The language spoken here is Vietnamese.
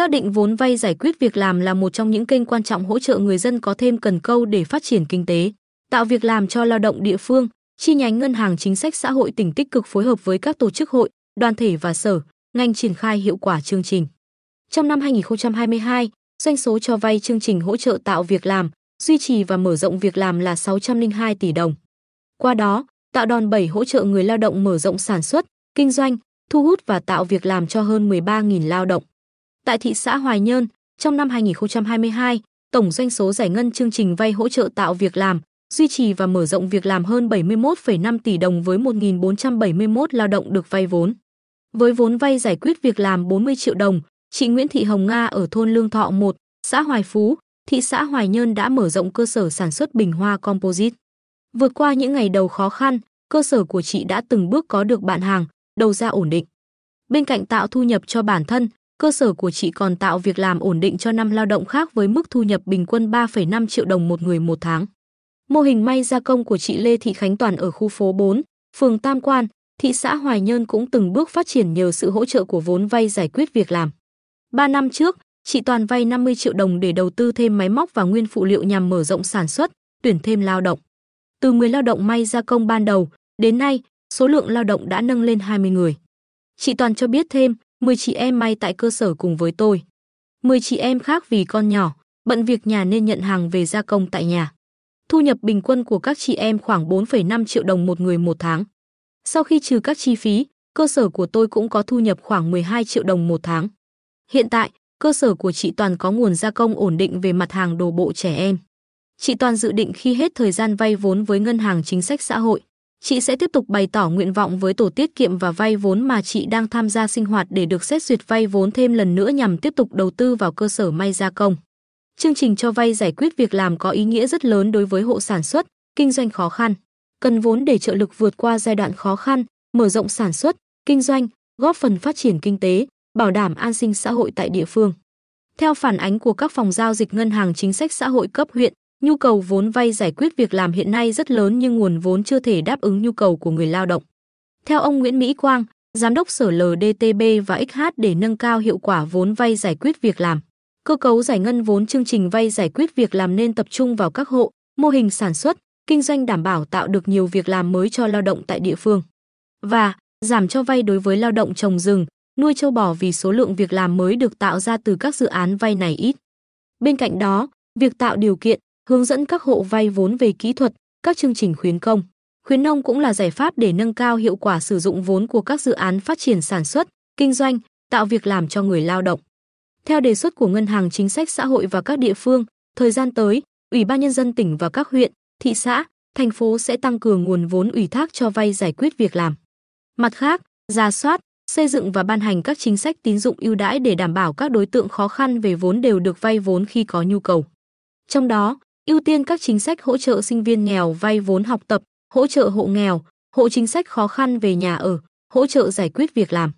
Xác định vốn vay giải quyết việc làm là một trong những kênh quan trọng hỗ trợ người dân có thêm cần câu để phát triển kinh tế, tạo việc làm cho lao động địa phương. Chi nhánh Ngân hàng Chính sách Xã hội tỉnh tích cực phối hợp với các tổ chức hội, đoàn thể và sở, ngành triển khai hiệu quả chương trình. Trong năm 2022, doanh số cho vay chương trình hỗ trợ tạo việc làm, duy trì và mở rộng việc làm là 602 tỷ đồng. Qua đó, tạo đòn bẩy hỗ trợ người lao động mở rộng sản xuất, kinh doanh, thu hút và tạo việc làm cho hơn 13.000 lao động. Tại thị xã Hoài Nhơn, trong năm 2022, tổng doanh số giải ngân chương trình vay hỗ trợ tạo việc làm, duy trì và mở rộng việc làm hơn 71,5 tỷ đồng với 1.471 lao động được vay vốn. Với vốn vay giải quyết việc làm 40 triệu đồng, chị Nguyễn Thị Hồng Nga ở thôn Lương Thọ 1, xã Hoài Phú, thị xã Hoài Nhơn đã mở rộng cơ sở sản xuất bình hoa composite. Vượt qua những ngày đầu khó khăn, cơ sở của chị đã từng bước có được bạn hàng, đầu ra ổn định. Bên cạnh tạo thu nhập cho bản thân, cơ sở của chị còn tạo việc làm ổn định cho năm lao động khác với mức thu nhập bình quân 3,5 triệu đồng một người một tháng. Mô hình may gia công của chị Lê Thị Khánh Toàn ở khu phố 4, phường Tam Quan, thị xã Hoài Nhơn cũng từng bước phát triển nhờ sự hỗ trợ của vốn vay giải quyết việc làm. 3 năm trước, chị Toàn vay 50 triệu đồng để đầu tư thêm máy móc và nguyên phụ liệu nhằm mở rộng sản xuất, tuyển thêm lao động. Từ 10 lao động may gia công ban đầu, đến nay, số lượng lao động đã nâng lên 20 người. Chị Toàn cho biết thêm, 10 chị em may tại cơ sở cùng với tôi. 10 chị em khác vì con nhỏ, bận việc nhà nên nhận hàng về gia công tại nhà. Thu nhập bình quân của các chị em khoảng 4,5 triệu đồng một người một tháng. Sau khi trừ các chi phí, cơ sở của tôi cũng có thu nhập khoảng 12 triệu đồng một tháng. Hiện tại, cơ sở của chị Toàn có nguồn gia công ổn định về mặt hàng đồ bộ trẻ em. Chị Toàn dự định khi hết thời gian vay vốn với Ngân hàng Chính sách Xã hội, chị sẽ tiếp tục bày tỏ nguyện vọng với tổ tiết kiệm và vay vốn mà chị đang tham gia sinh hoạt để được xét duyệt vay vốn thêm lần nữa nhằm tiếp tục đầu tư vào cơ sở may gia công. Chương trình cho vay giải quyết việc làm có ý nghĩa rất lớn đối với hộ sản xuất, kinh doanh khó khăn, cần vốn để trợ lực vượt qua giai đoạn khó khăn, mở rộng sản xuất, kinh doanh, góp phần phát triển kinh tế, bảo đảm an sinh xã hội tại địa phương. Theo phản ánh của các phòng giao dịch ngân hàng chính sách xã hội cấp huyện, nhu cầu vốn vay giải quyết việc làm hiện nay rất lớn nhưng nguồn vốn chưa thể đáp ứng nhu cầu của người lao động. Theo ông Nguyễn Mỹ Quang, giám đốc Sở LDTB và XH để nâng cao hiệu quả vốn vay giải quyết việc làm, cơ cấu giải ngân vốn chương trình vay giải quyết việc làm nên tập trung vào các hộ, mô hình sản xuất, kinh doanh đảm bảo tạo được nhiều việc làm mới cho lao động tại địa phương và giảm cho vay đối với lao động trồng rừng, nuôi châu bò vì số lượng việc làm mới được tạo ra từ các dự án vay này ít. Bên cạnh đó, việc tạo điều kiện, hướng dẫn các hộ vay vốn về kỹ thuật, các chương trình khuyến công, khuyến nông cũng là giải pháp để nâng cao hiệu quả sử dụng vốn của các dự án phát triển sản xuất, kinh doanh, tạo việc làm cho người lao động. Theo đề xuất của Ngân hàng Chính sách Xã hội và các địa phương, thời gian tới, Ủy ban nhân dân tỉnh và các huyện, thị xã, thành phố sẽ tăng cường nguồn vốn ủy thác cho vay giải quyết việc làm. Mặt khác, ra soát, xây dựng và ban hành các chính sách tín dụng ưu đãi để đảm bảo các đối tượng khó khăn về vốn đều được vay vốn khi có nhu cầu. Trong đó, ưu tiên các chính sách hỗ trợ sinh viên nghèo vay vốn học tập, hỗ trợ hộ nghèo, hộ chính sách khó khăn về nhà ở, hỗ trợ giải quyết việc làm.